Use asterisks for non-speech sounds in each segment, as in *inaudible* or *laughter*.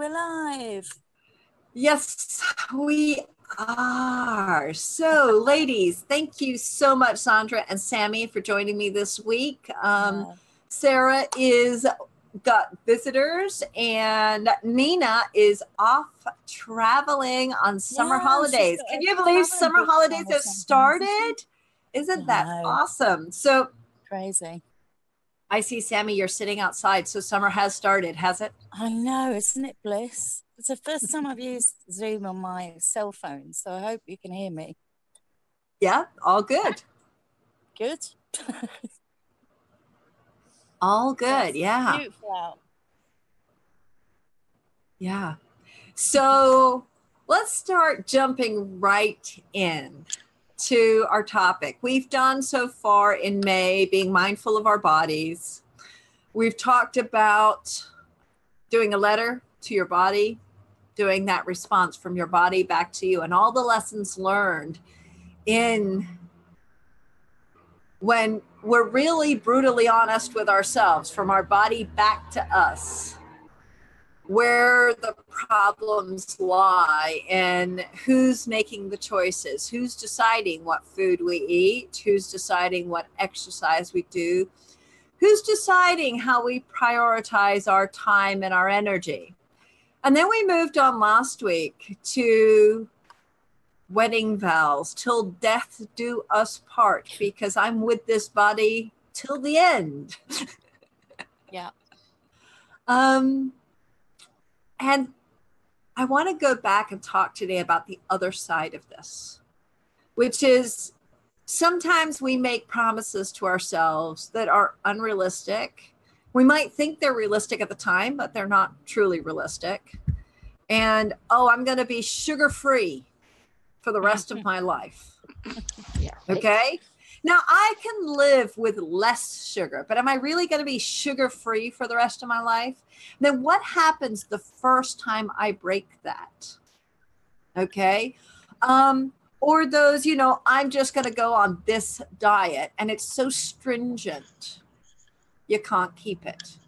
we're live. Yes, we are. So, ladies, thank you so much, Sandra and Sammy, for joining me this week. Um, yeah. Sarah is got visitors, and Nina is off traveling on summer yeah, holidays. Can you believe summer holidays have started? Isn't that awesome? So crazy. I see, Sammy, you're sitting outside. So summer has started, has it? I know, isn't it bliss? It's the first time I've used Zoom on my cell phone. So I hope you can hear me. Yeah, all good. Good. *laughs* all good. yeah. Beautiful out. Yeah. So let's start jumping right in to our topic. We've done so far in May being mindful of our bodies. We've talked about doing a letter to your body, doing that response from your body back to you, and all the lessons learned in when we're really brutally honest with ourselves from our body back to us where the problems lie and who's making the choices, who's deciding what food we eat, who's deciding what exercise we do, who's deciding how we prioritize our time and our energy. And then we moved on last week to wedding vows till death do us part because I'm with this body till the end. *laughs* yeah. Um and I want to go back and talk today about the other side of this, which is sometimes we make promises to ourselves that are unrealistic. We might think they're realistic at the time, but they're not truly realistic. And oh, I'm going to be sugar free for the rest of mm-hmm. my life. *laughs* Yeah. Right. Okay. Now I can live with less sugar, but am I really going to be sugar free for the rest of my life? Then what happens the first time I break that? Okay. Um, or those, you know, I'm just going to go on this diet and it's so stringent, you can't keep it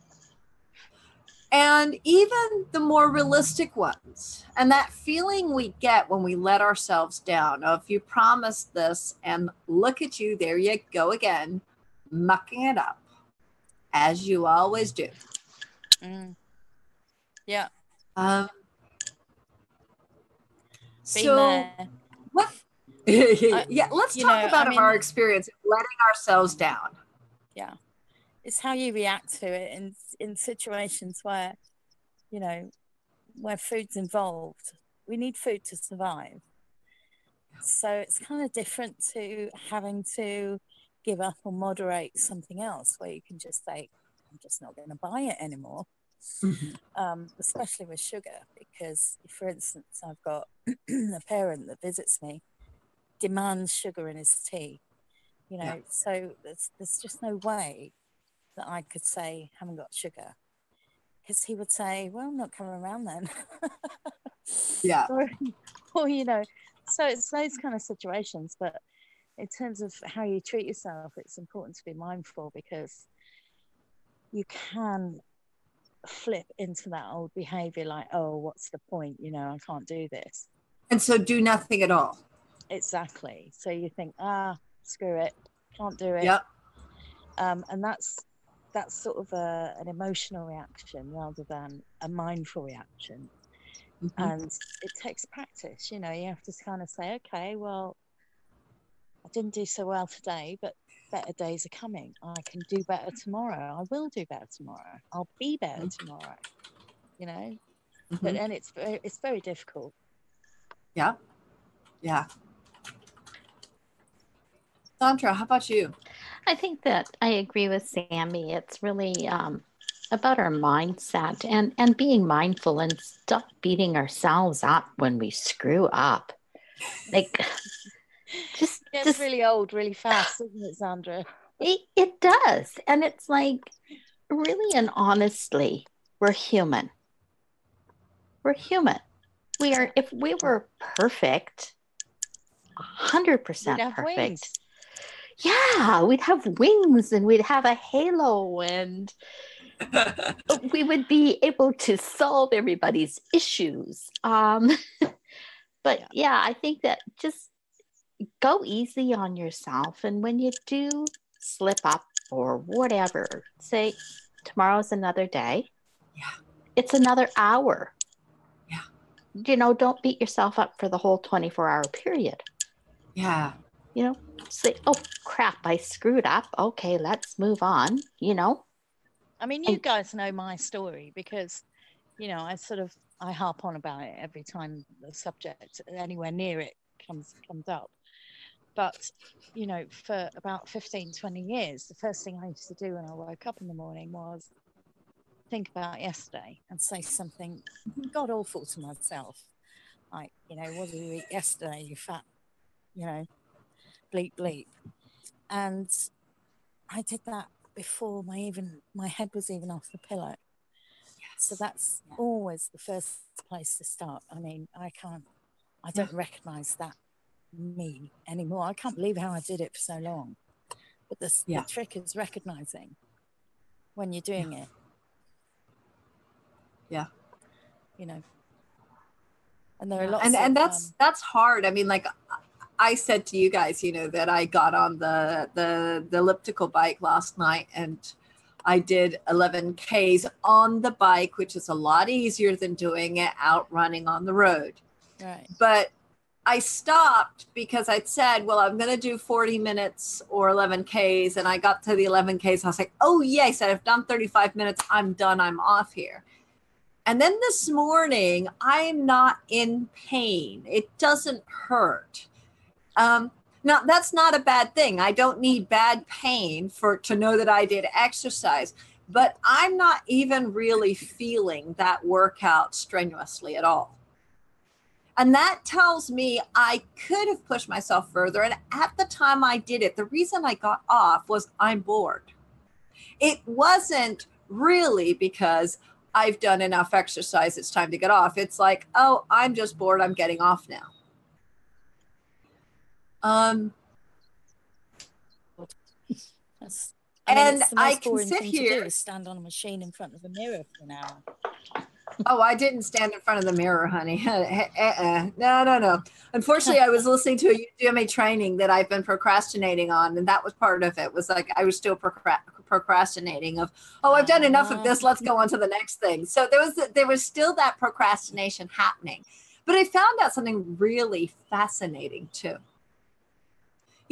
and even the more realistic ones. And that feeling we get when we let ourselves down of you promised this and look at you, there you go again, mucking it up as you always do. Mm. Yeah. Um, so, what? *laughs* yeah, let's talk know, about I mean, our experience letting ourselves down. Yeah it's how you react to it in in situations where you know where food's involved we need food to survive so it's kind of different to having to give up or moderate something else where you can just say i'm just not going to buy it anymore mm-hmm. um, especially with sugar because for instance i've got *clears throat* a parent that visits me demands sugar in his tea you know yeah. so there's, there's just no way that I could say haven't got sugar because he would say, "Well, I'm not coming around then." *laughs* yeah. or, or you know, so it's those kind of situations. But in terms of how you treat yourself, it's important to be mindful because you can flip into that old behavior like, "Oh, what's the point? You know, I can't do this." And so, do nothing at all. Exactly. So you think, ah, screw it, can't do it. Yep. Um, and that's that's sort of a, an emotional reaction rather than a mindful reaction. Mm-hmm. And it takes practice, you know, you have to kind of say, okay, well, I didn't do so well today, but better days are coming. I can do better tomorrow. I will do better tomorrow. I'll be better mm-hmm. tomorrow, you know. Mm-hmm. But and it's very, it's very difficult. Yeah. Yeah. Sandra, how about you? I think that I agree with Sammy. It's really um, about our mindset and and being mindful and stop beating ourselves up when we screw up. Like *laughs* just it's just, really old really fast, isn't it, Sandra? It, it does, and it's like really and honestly, we're human. We're human. We are. If we were perfect, hundred percent perfect. Wings yeah, we'd have wings and we'd have a halo and *laughs* we would be able to solve everybody's issues. Um, *laughs* but yeah. yeah, I think that just go easy on yourself. And when you do slip up or whatever, say, tomorrow's another day. Yeah. It's another hour. Yeah. You know, don't beat yourself up for the whole 24 hour period. Yeah. You know, say, oh crap, I screwed up. Okay, let's move on. You know, I mean, you guys know my story because, you know, I sort of I harp on about it every time the subject anywhere near it comes comes up. But, you know, for about 15, 20 years, the first thing I used to do when I woke up in the morning was think about yesterday and say something god awful to myself. Like, you know, what did you eat yesterday, you fat, you know, bleep bleep. And I did that before my even my head was even off the pillow. Yes. So that's yeah. always the first place to start. I mean, I can't, I don't recognize that me anymore. I can't believe how I did it for so long. But the, yeah. the trick is recognizing when you're doing yeah. it. Yeah. You know. And there are lots and, of, and that's um, that's hard. I mean, like I said to you guys, you know, that I got on the the, the elliptical bike last night and I did 11 Ks on the bike, which is a lot easier than doing it out running on the road. Right. But I stopped because I'd said, well, I'm going to do 40 minutes or 11 Ks. And I got to the 11 Ks. I was like, oh, yes, I've done 35 minutes. I'm done. I'm off here. And then this morning, I'm not in pain. It doesn't hurt. Um, now that's not a bad thing. I don't need bad pain for to know that I did exercise, but I'm not even really feeling that workout strenuously at all. And that tells me I could have pushed myself further. And at the time I did it, the reason I got off was I'm bored. It wasn't really because I've done enough exercise, it's time to get off. It's like, oh, I'm just bored, I'm getting off now. Um, That's, I mean, and I can sit here stand on a machine in front of a mirror for an hour. oh, I didn't stand in front of the mirror, honey. *laughs* uh-uh. No, no, no. Unfortunately, I was listening to a UGMA training that I've been procrastinating on, and that was part of it. Was like I was still procrastinating of, oh, I've done enough of this. Let's go on to the next thing. So there was there was still that procrastination happening, but I found out something really fascinating too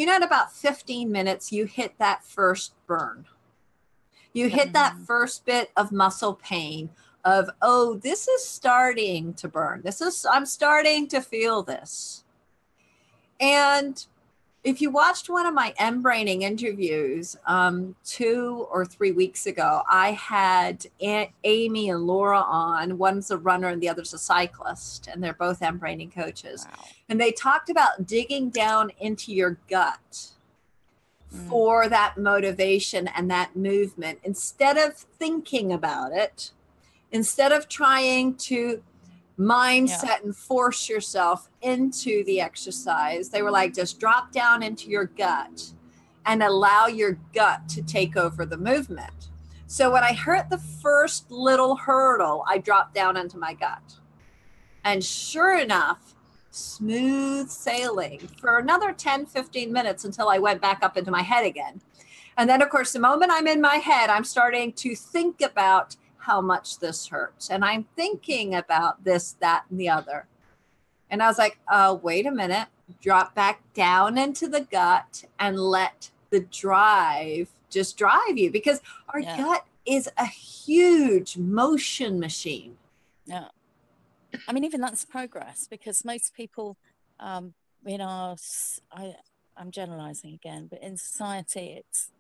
you know, in about 15 minutes, you hit that first burn. You hit that mm-hmm. first bit of muscle pain of, oh, this is starting to burn. This is, I'm starting to feel this. And if you watched one of my mBraining interviews um, two or three weeks ago, I had Aunt Amy and Laura on. One's a runner and the other's a cyclist, and they're both mBraining coaches. Wow. And they talked about digging down into your gut mm. for that motivation and that movement instead of thinking about it, instead of trying to mindset yeah. and force yourself into the exercise. They were like, just drop down into your gut and allow your gut to take over the movement. So when I hurt the first little hurdle, I dropped down into my gut. And sure enough, smooth sailing for another 10, 15 minutes until I went back up into my head again. And then, of course, the moment I'm in my head, I'm starting to think about how much this hurts. And I'm thinking about this, that, and the other. And I was like, oh, wait a minute, drop back down into the gut and let the drive just drive you because our yeah. gut is a huge motion machine. Yeah. I mean, even that's progress because most people um, in our, I, I'm generalizing again, but in society, it's,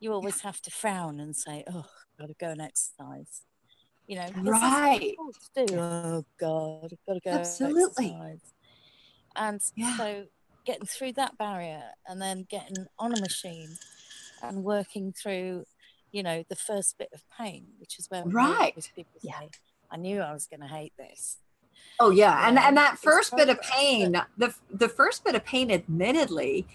you always have to frown and say, oh, got to go and exercise. You know, right? To do. Oh God, I've got to go. Absolutely. And yeah. so getting through that barrier and then getting on a machine and working through, you know, the first bit of pain, which is where right. people say, yeah. I knew I was going to hate this. Oh yeah, and and um, that first bit of pain, the the first bit of pain, admittedly,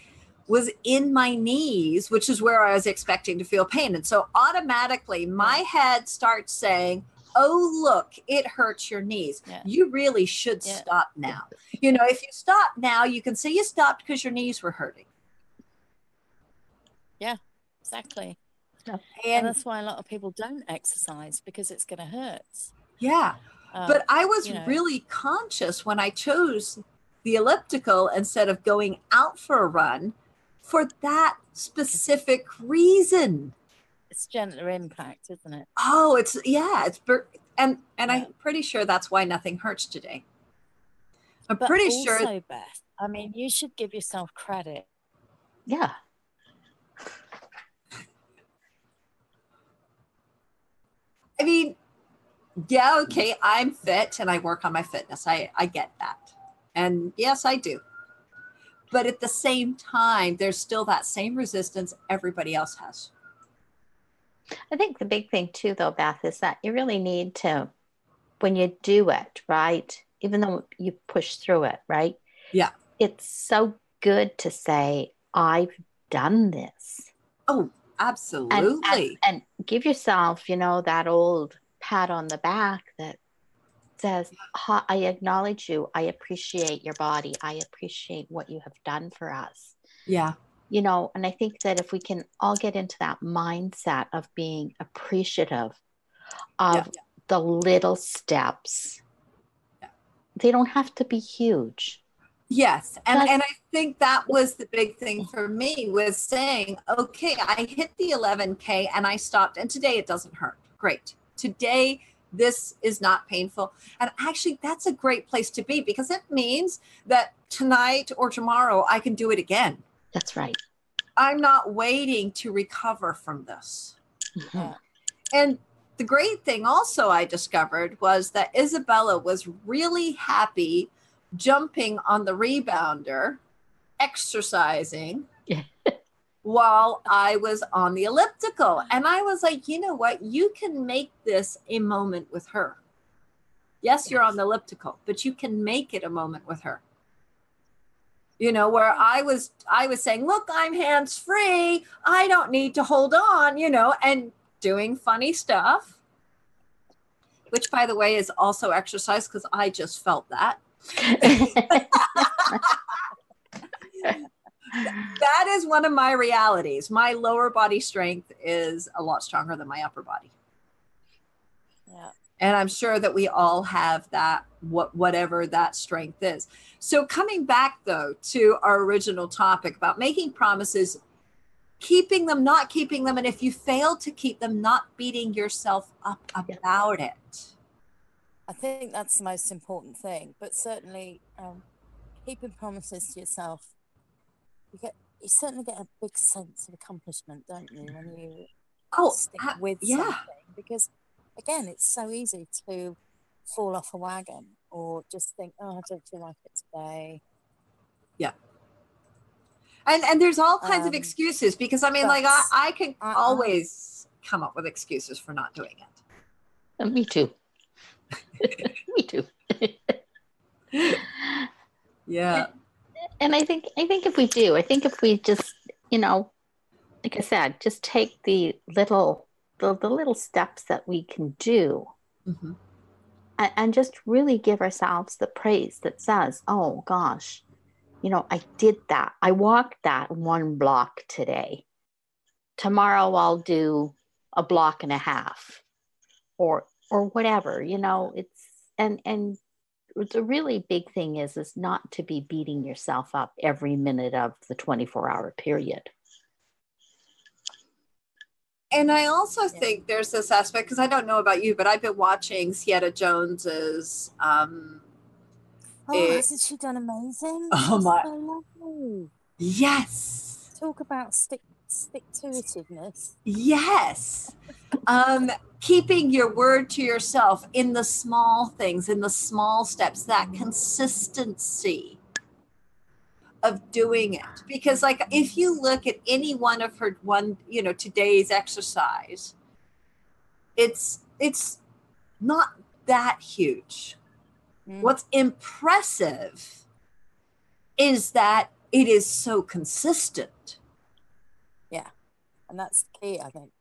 was in my knees, which is where I was expecting to feel pain. And so automatically my head starts saying, Oh, look, it hurts your knees. Yeah. You really should Yeah. stop now. You know, if you stop now, you can say you stopped because your knees were hurting. Yeah, exactly. And, And that's why a lot of people don't exercise because it's going to hurt. yeah, Um, but I was you know. really conscious when I chose the elliptical instead of going out for a run for that specific reason. it's gentler impact, isn't it? Oh, it's yeah, it's bir- and and Yeah. I'm pretty sure that's why nothing hurts today. I'm But pretty also, sure Beth, I mean, you should give yourself credit. Yeah. I mean, yeah, okay, I'm fit and I work on my fitness. I I get that. And yes, I do. But at the same time, there's still that same resistance everybody else has. I think the big thing too, though, Beth, is that you really need to, when you do it, right? Even though you push through it, right? Yeah. It's so good to say, I've done this. Oh, And, absolutely. and, and give yourself, you know, that old pat on the back that says, I acknowledge you. I appreciate your body. I appreciate what you have done for us. yeah. you know and i think that if we can all get into that mindset of being appreciative of Yeah. the little steps Yeah. they don't have to be huge Yes. And That's- and I think that was the big thing for me was saying, okay, I hit the 11K and I stopped. And today it doesn't hurt. Great. Today this is not painful. And actually that's a great place to be because it means that tonight or tomorrow I can do it again. that's right I'm not waiting to recover from this. Mhm. And the great thing also I discovered was that Isabella was really happy jumping on the rebounder, exercising Yeah. *laughs* while I was on the elliptical. And I was like, you know what? You can make this a moment with her. Yes, you're on the elliptical, but you can make it a moment with her. You know, where I was I was saying, look, I'm hands free. I don't need to hold on, you know, and doing funny stuff. Which by the way is also exercise because I just felt that. *laughs* *laughs* That is one of my realities. My lower body strength is a lot stronger than my upper body. Yeah. and i'm sure that we all have that what whatever that strength is so coming back though to our original topic about making promises keeping them not keeping them and if you fail to keep them not beating yourself up Yeah. about it I think that's the most important thing. But certainly, um, keeping promises to yourself, you get you certainly get a big sense of accomplishment, don't you, when you oh stick a- with yeah something? Because again, it's so easy to fall off a wagon or just think, "Oh, I don't feel like it today." Yeah. And and there's all kinds of Um, excuses because i mean like i i can Uh-uh. always come up with excuses for not doing it me too *laughs* *laughs* me too *laughs* yeah and i think i think if we do i think if we just you know like i said just take the little the, the little steps that we can do Mhm. and, and just really give ourselves the praise that says, oh gosh, you know, I did that. I walked that one block today. Tomorrow I'll do a block and a half or or whatever, you know, it's and and the really big thing is is not to be beating yourself up every minute of the 24 hour period. And I also Yeah. think there's this aspect because I don't know about you, but I've been watching Sienna Jones's. Um, Oh, It- hasn't she done amazing? Oh, She's my- so yes, Talk about stick stick to itiveness. yes. um, keeping your word to yourself in the small things, in the small steps, that consistency of doing it. Because, like, if you look at any one of her one, you know, today's exercise, it's it's not that huge. Mm. What's impressive is that it is so consistent. Yeah. And that's key, I think.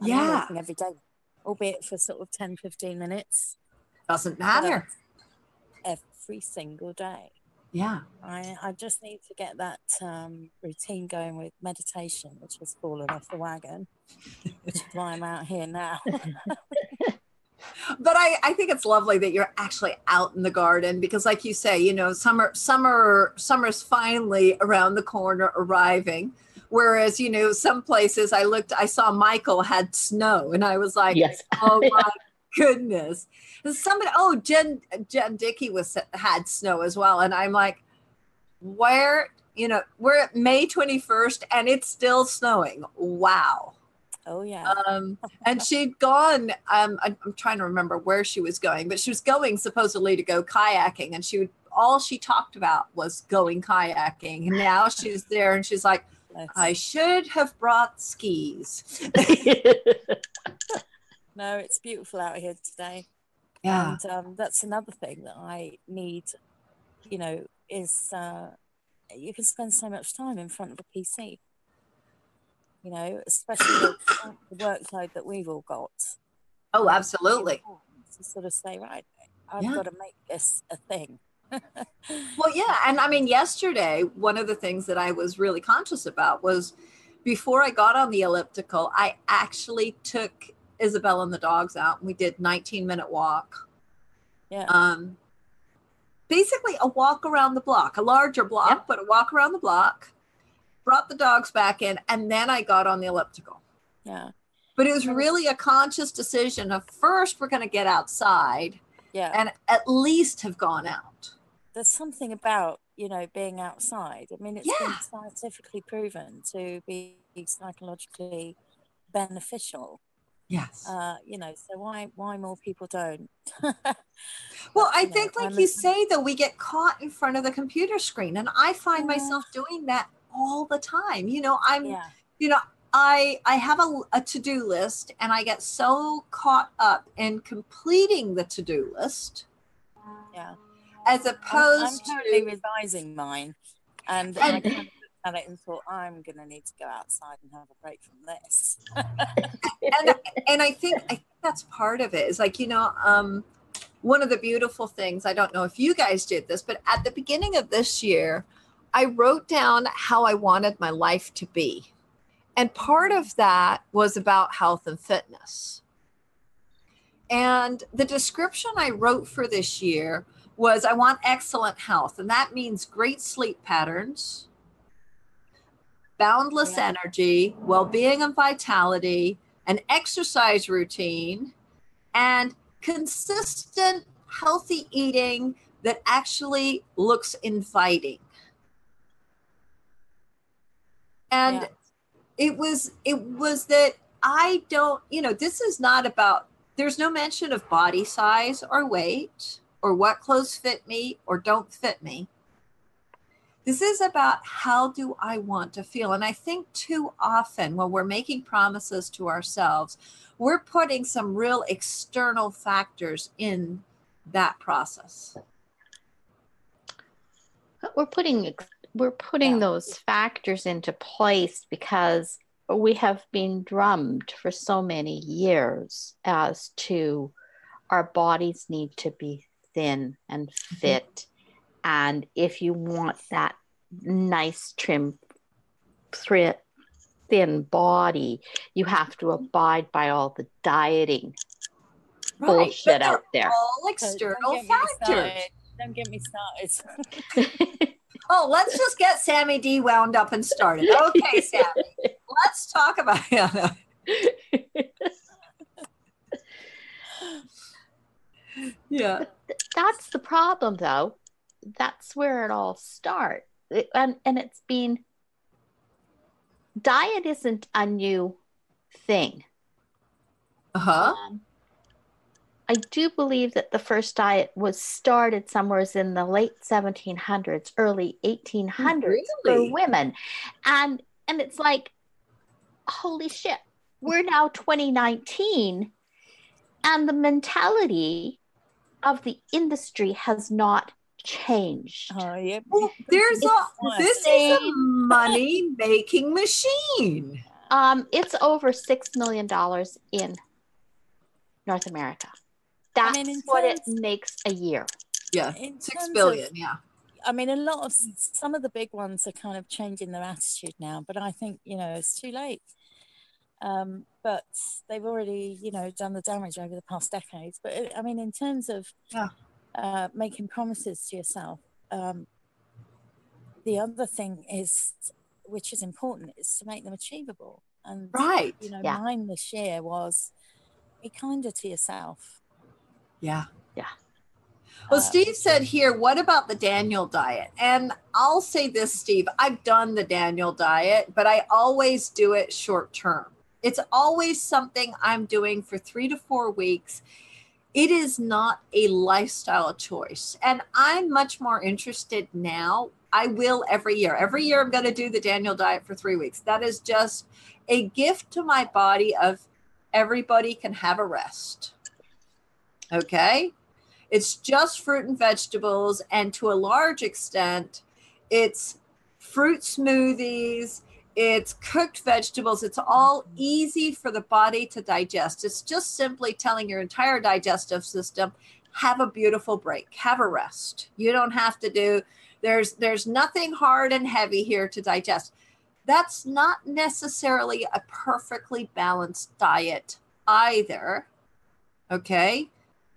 I'm Yeah. working every day, albeit for sort of 10, 15 minutes Doesn't matter. every single day. Yeah. I, I just need to get that um, routine going with meditation, which has fallen off the wagon, which is why I'm out here now. *laughs* *laughs* but I, I think it's lovely that you're actually out in the garden because like you say you know summer summer summer's finally around the corner arriving whereas you know some places i looked i saw michael had snow and i was like Yes. *laughs* oh *laughs* my goodness and somebody oh jen jen dickey was had snow as well and i'm like where you know we're at may 21st and it's still snowing wow oh, yeah. um, *laughs* and she'd gone. Um, I- I'm trying to remember where she was going, but she was going supposedly to go kayaking, and she would. All she talked about was going kayaking. And now she's there, and she's like, Bless. "I should have brought skis." *laughs* No, it's beautiful out here today. Yeah, And um, that's another thing that I need, you know, is uh, you can spend so much time in front of a PC, you know, especially with *coughs* the workload that we've all got. oh, absolutely. To sort of say, right, I've Yeah. got to make this a thing. Well, yeah, and I mean, yesterday one of the things that I was really conscious about was before I got on the elliptical, I actually took Isabel and the dogs out, and we did 19 minute walk. Yeah. um, basically a walk around the block, a larger block, Yep. but a walk around the block. Brought the dogs back in, and then I got on the elliptical. yeah. But it was really a conscious decision of first we're going to get outside Yeah. and at least have gone out. There's something about, you know, being outside. I mean, it's been scientifically proven to be psychologically beneficial. Yes. Uh, you know, so why why more people don't? *laughs* well, I you know, think, like I'm you a- say, though, we get caught in front of the computer screen, and I find Yeah. myself doing that all the time. You know, I'm yeah. you know i i have a, a to-do list and i get so caught up in completing the to-do list Yeah. As I'm, I'm opposed currently to revising mine, and I And- kind of looked at it and thought I'm going to need to go outside and have a break from this. *laughs* and and i think i think that's part of it. Is like you know um one of the beautiful things i don't know if you guys did this but at the beginning of this year i wrote down how i wanted my life to be. And part of that was about health and fitness. And the description i wrote for this year was i want excellent health and that means great sleep patterns boundless Yeah. energy well-being and vitality an exercise routine and consistent healthy eating that actually looks inviting and Yeah. it was it was that i don't you know this is not about there's no mention of body size or weight or what clothes fit me or don't fit me. This is about how do i want to feel. And i think too often when we're making promises to ourselves we're putting some real external factors in that process. We're putting we're putting Yeah. those factors into place because we have been drummed for so many years as to our bodies need to be thin and mm-hmm. fit and if you want that nice trim thri- thin body you have to abide by all the dieting bullshit but out there all external don't factors. Don't get me started. *laughs* Oh, let's just get Sammy D wound up and started. Okay, Sammy, let's talk about it. *laughs* yeah. That's the problem though that's where it all starts and and it's been diet isn't a new thing Uh-huh. Um, i do believe that the first diet was started somewhere in the late 1700s early 1800s Really? for women and and it's like holy shit we're now 2019 and the mentality of the industry has not changed. Oh, yeah. Well, there's a It's this is a money making machine. *laughs* Um, it's over six million dollars in North America. That's mean, in what it makes a year. Yeah, In six terms of- yeah, I mean, a lot of some of the big ones are kind of changing their attitude now, but I think you know it's too late. Um, but they've already, you know, done the damage over the past decades. But uh, I mean, in terms of Yeah. uh, making promises to yourself, um, the other thing is, which is important, is to make them achievable. And right. you know, Yeah. mine this year was be kinder to yourself. Yeah. Yeah. Well, Uh, Steve said here, what about the Daniel diet? And I'll say this, Steve, I've done the Daniel diet, but I always do it short term. It's always something I'm doing for three to four weeks. It is not a lifestyle choice. And I'm much more interested now. I will every year. Every year, I'm going to do the Daniel diet for three weeks. That is just a gift to my body of everybody can have a rest. Okay. It's just fruit and vegetables. And to a large extent, it's fruit smoothies, it's cooked vegetables. It's all easy for the body to digest. It's just simply telling your entire digestive system, have a beautiful break, have a rest. You don't have to do there's there's nothing hard and heavy here to digest. That's not necessarily a perfectly balanced diet either. Okay?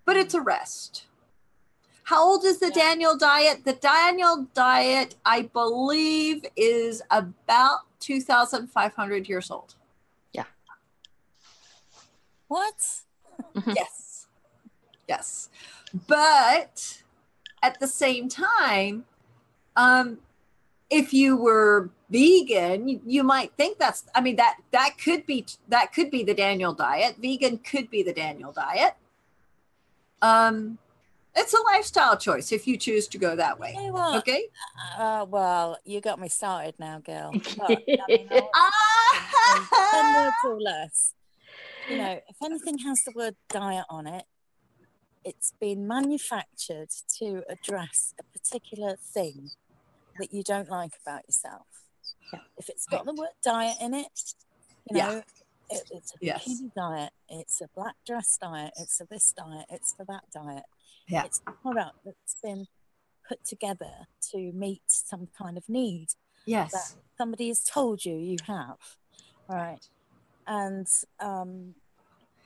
But it's a rest. How old is the Yeah. Daniel diet? The Daniel diet, I believe, is about 2,500 years old. Yeah. What? yes. Yes. But at the same time, um, if you were vegan, you, you might think that's I mean that that could be that could be the Daniel diet. Vegan could be the Daniel diet. Um it's a lifestyle choice if you choose to go that way. You know what? Okay? Uh, well, you got me started now, girl. But, I mean, *laughs* I'll- *laughs* Ah! ten words or less. You know, if anything has the word diet on it, it's been manufactured to address a particular thing that you don't like about yourself. Yeah. If it's got the word diet in it, you Yeah. know, it, it's a Yes. bikini diet, it's a black dress diet, it's a this diet, it's for that diet. Yeah. It's a product that's been put together to meet some kind of need that yes. somebody has told you you have right and um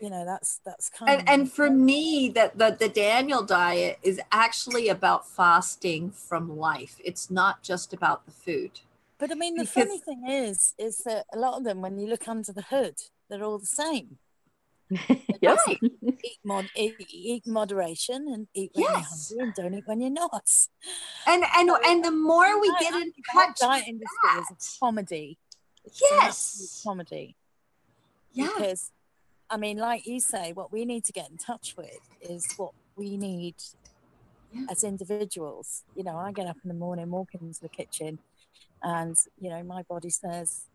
you know that's that's kind and of and for me that the, the daniel diet is actually about fasting from life it's not just about the food but i mean the because- funny thing is is that a lot of them when you look under the hood they're all the same *laughs* Yep. Right. eat, mod- eat, eat moderation and eat when Yes. you're hungry and don't eat when you're not and and So and the more we I- get in think the whole touch diet with industry is a comedy It's Yes. comedy yeah because I mean, like you say, what we need to get in touch with is what we need Yeah. as individuals. You know, I get up in the morning, walk into the kitchen, and you know, my body says,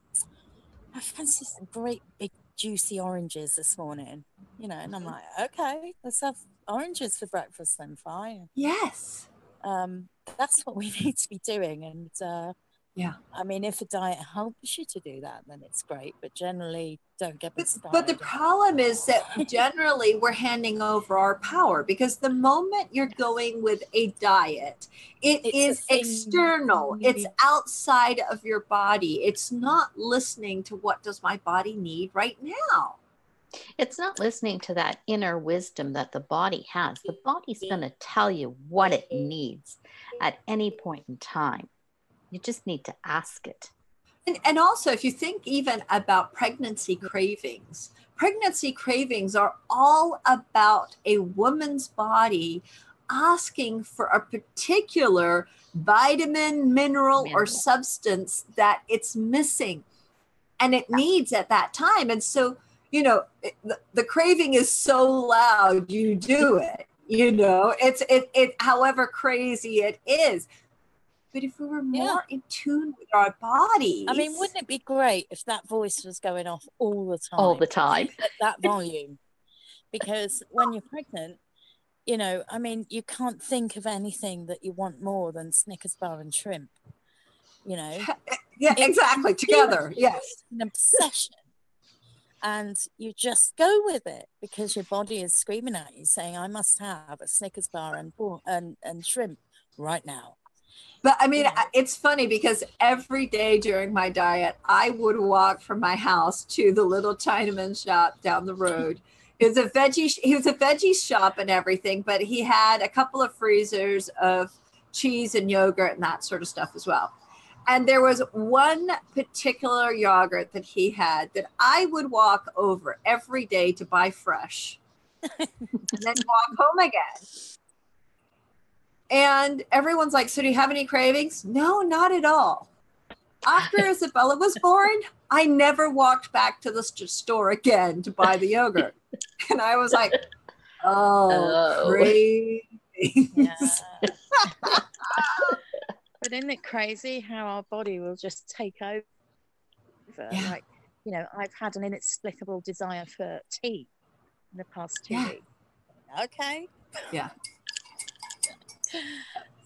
"I fancy some great big juicy oranges this morning." You know, and I'm like, "Okay, let's have oranges for breakfast then, fine." yes Um, that's what we *laughs* need to be doing, and uh, Yeah. I mean, if a diet helps you to do that, then it's great. But generally, don't get me But, started. but the problem is that *laughs* generally we're handing over our power because the moment you're going with a diet, it It's is external. you It's outside of your body. It's not listening to what does my body need right now. It's not listening to that inner wisdom that the body has. The body's going to tell you what it needs at any point in time. You just need to ask it. And, and also, if you think even about pregnancy cravings, pregnancy cravings are all about a woman's body asking for a particular vitamin, mineral, or substance that it's missing and it needs at that time. And so, you know, it, the, the craving is so loud, you do it. You know, it's it, it however crazy it is. But if we were more Yeah. in tune with our bodies, I mean, wouldn't it be great if that voice was going off all the time? All the time. at that volume? Because when you're pregnant, you know, I mean, you can't think of anything that you want more than Snickers bar and shrimp. You know, eh, yeah, exactly. Together, yes, an *laughs* obsession. And you just go with it because your body is screaming at you, saying, "I must have a Snickers bar and and and shrimp right now." But I mean, it's funny because every day during my diet, I would walk from my house to the little Chinaman shop down the road. It was a veggie. He was a veggie shop and everything, but he had a couple of freezers of cheese and yogurt and that sort of stuff as well. And there was one particular yogurt that he had that I would walk over every day to buy fresh, *laughs* and then walk home again. And everyone's like, "So do you have any cravings?" No, not at all. After *laughs* Isabella was born, I never walked back to the store again to buy the yogurt. *laughs* and I was like, oh, oh. crazy. Yeah. *laughs* but isn't it crazy how our body will just take over? Yeah. Like, you know, I've had an inexplicable desire for tea in the past two yeah. weeks. Okay. Yeah.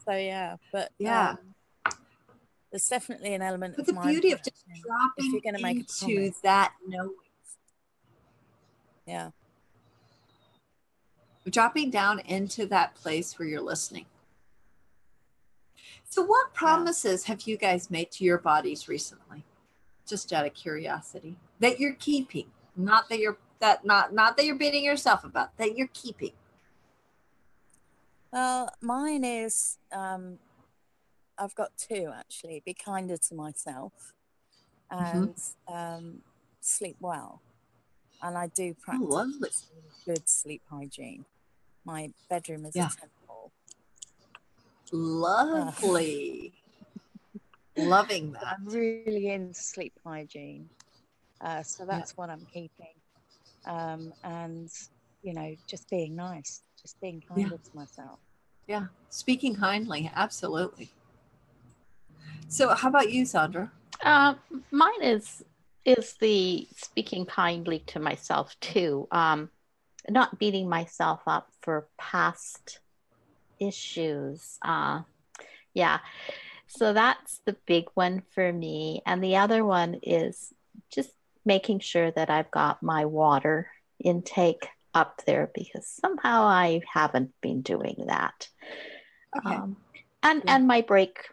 So yeah, but yeah. Um, there's definitely an element but of the beauty of just dropping if you're going to make into that knowing. Yeah dropping down into that place where you're listening. So, what promises yeah. have you guys made to your bodies recently? Just out of curiosity, that you're keeping, not that you're that not not that you're beating yourself about, that you're keeping. Well, mine is um, I've got two actually. Be kinder to myself, mm-hmm. and mm-hmm. um, sleep well, and I do practice oh, good sleep hygiene. My bedroom is yeah. a temple. Lovely. Uh, Loving *laughs* that. I'm really into sleep hygiene. Uh, so that's yeah. what I'm keeping. Um, and, you know, just being nice, just being kind yeah. to myself. Yeah. Speaking kindly. Absolutely. So how about you, Sandra? Uh, mine is is the speaking kindly to myself too. Um, not beating myself up for past issues. Uh, yeah. So that's the big one for me. And the other one is just making sure that I've got my water intake up there because somehow I haven't been doing that. Okay. Um, and yeah. and my break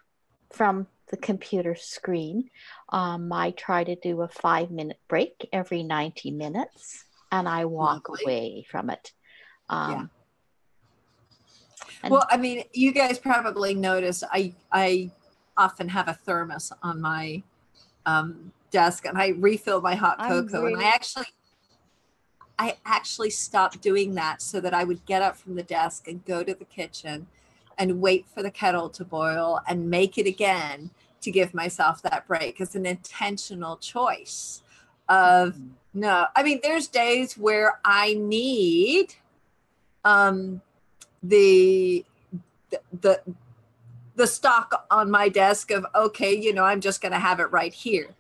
from the computer screen. Um, I try to do a five minute break every 90 minutes and I walk Lovely. away from it. Um, yeah. Well, I mean, you guys probably notice I I often have a thermos on my um, desk, and I refill my hot cocoa, really- and I actually I actually stopped doing that so that I would get up from the desk and go to the kitchen and wait for the kettle to boil and make it again to give myself that break. It's an intentional choice of mm-hmm. no i mean there's days where i need um the the the stock on my desk of okay you know i'm just going to have it right here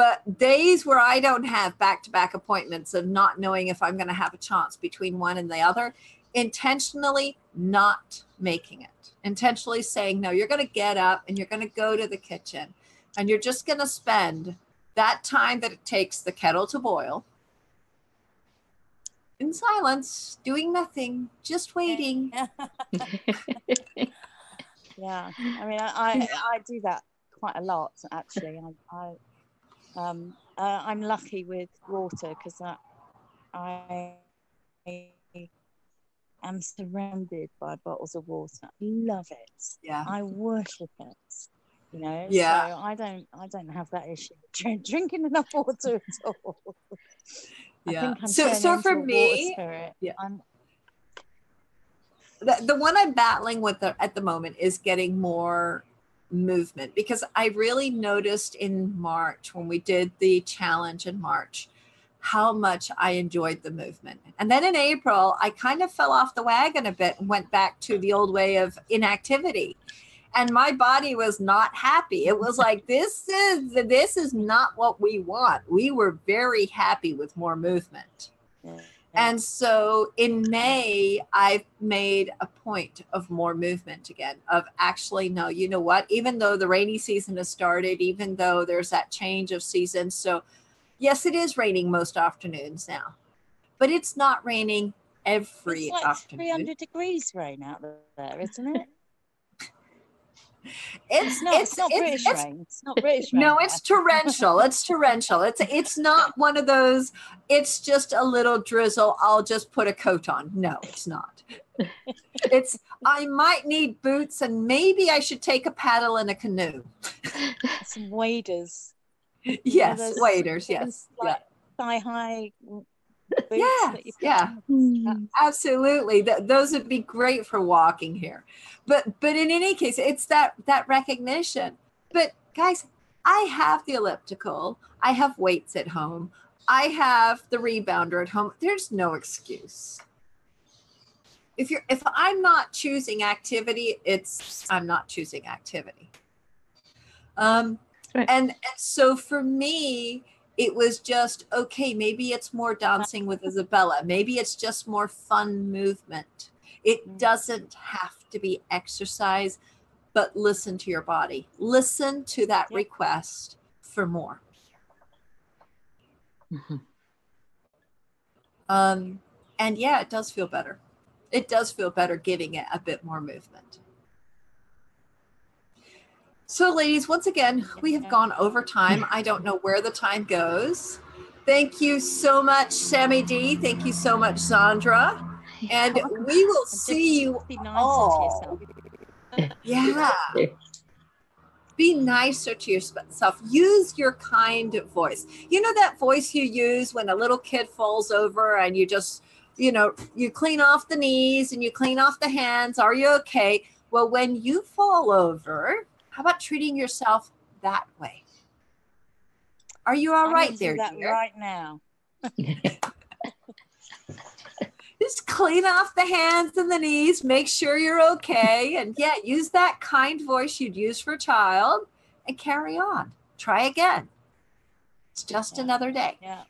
but days where i don't have back-to-back appointments of not knowing if i'm going to have a chance between one and the other intentionally not making it intentionally saying no you're going to get up and you're going to go to the kitchen and you're just going to spend that time that it takes the kettle to boil in silence, doing nothing, just waiting. *laughs* yeah, I mean, I, I, I do that quite a lot actually. I, I um, uh, I'm lucky with water because I, I am surrounded by bottles of water. love it. Yeah, I worship it you know? Yeah. So i don't i don't have that issue drinking enough *laughs* water at all. Yeah. so so for me yeah. I'm, the, the one i'm battling with the, at the moment is getting more movement because i really noticed in march when we did the challenge in march how much I enjoyed the movement. And then in April, I kind of fell off the wagon a bit and went back to the old way of inactivity. And my body was not happy. It was *laughs* like this is this is not what we want. We were very happy with more movement And so in May, I've made a point of more movement again, of actually, no, you know what? Even though the rainy season has started, even though there's that change of season. So, yes, it is raining most afternoons now, but it's not raining every it's like afternoon. 300 degrees rain out there, isn't it? It's No, it's, not British it's- rain. It's not British rain. No, it's torrential. It's torrential. It's it's not one of those. It's just a little drizzle. I'll just put a coat on. No, it's not. It's I might need boots and maybe I should take a paddle in a canoe. some waders, Yes, waders. Yes, yeah. like thigh high boots. Yes, that you put yeah. on. absolutely. Th- those would be great for walking here. But but in any case, it's that that recognition. But guys, I have the elliptical. I have weights at home. I have the rebounder at home. There's no excuse. If you're if I'm not choosing activity, it's I'm not choosing activity. Um Right. and, and so for me, it was just okay, maybe it's more dancing with Isabella. Maybe it's just more fun movement. It Mm. doesn't have to be exercise, but listen to your body. Listen to that request for more. Mhm. Um, and yeah, it does feel better. It does feel better giving it a bit more movement. So, ladies, once again, we have gone over time. I don't know where the time goes. Thank you so much, Sammy D. Thank you so much, Sandra. *laughs* And we will see you just be nicer all. *laughs* Yeah. Be nicer to yourself. Use your kind voice. You know that voice you use when a little kid falls over and you just, you know, you clean off the knees and you clean off the hands. Are you okay? Well, when you fall over, how about treating yourself that way? Are you all I'm right there, that dear? right now. *laughs* Just clean off the hands and the knees, make sure you're okay. And yeah, use that kind voice you'd use for a child and carry on. Try again. It's just Yeah. another day. Yeah.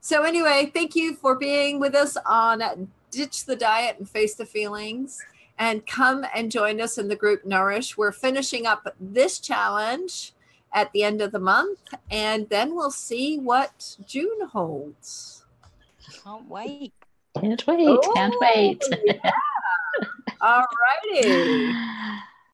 So, anyway, thank you for being with us on Ditch the Diet and Face the Feelings. And come and join us in the group Nourish. We're finishing up this challenge at the end of the month, and then we'll see what June holds. Can't wait. Can't wait. Can't Oh, wait. yeah. *laughs* All righty. *laughs*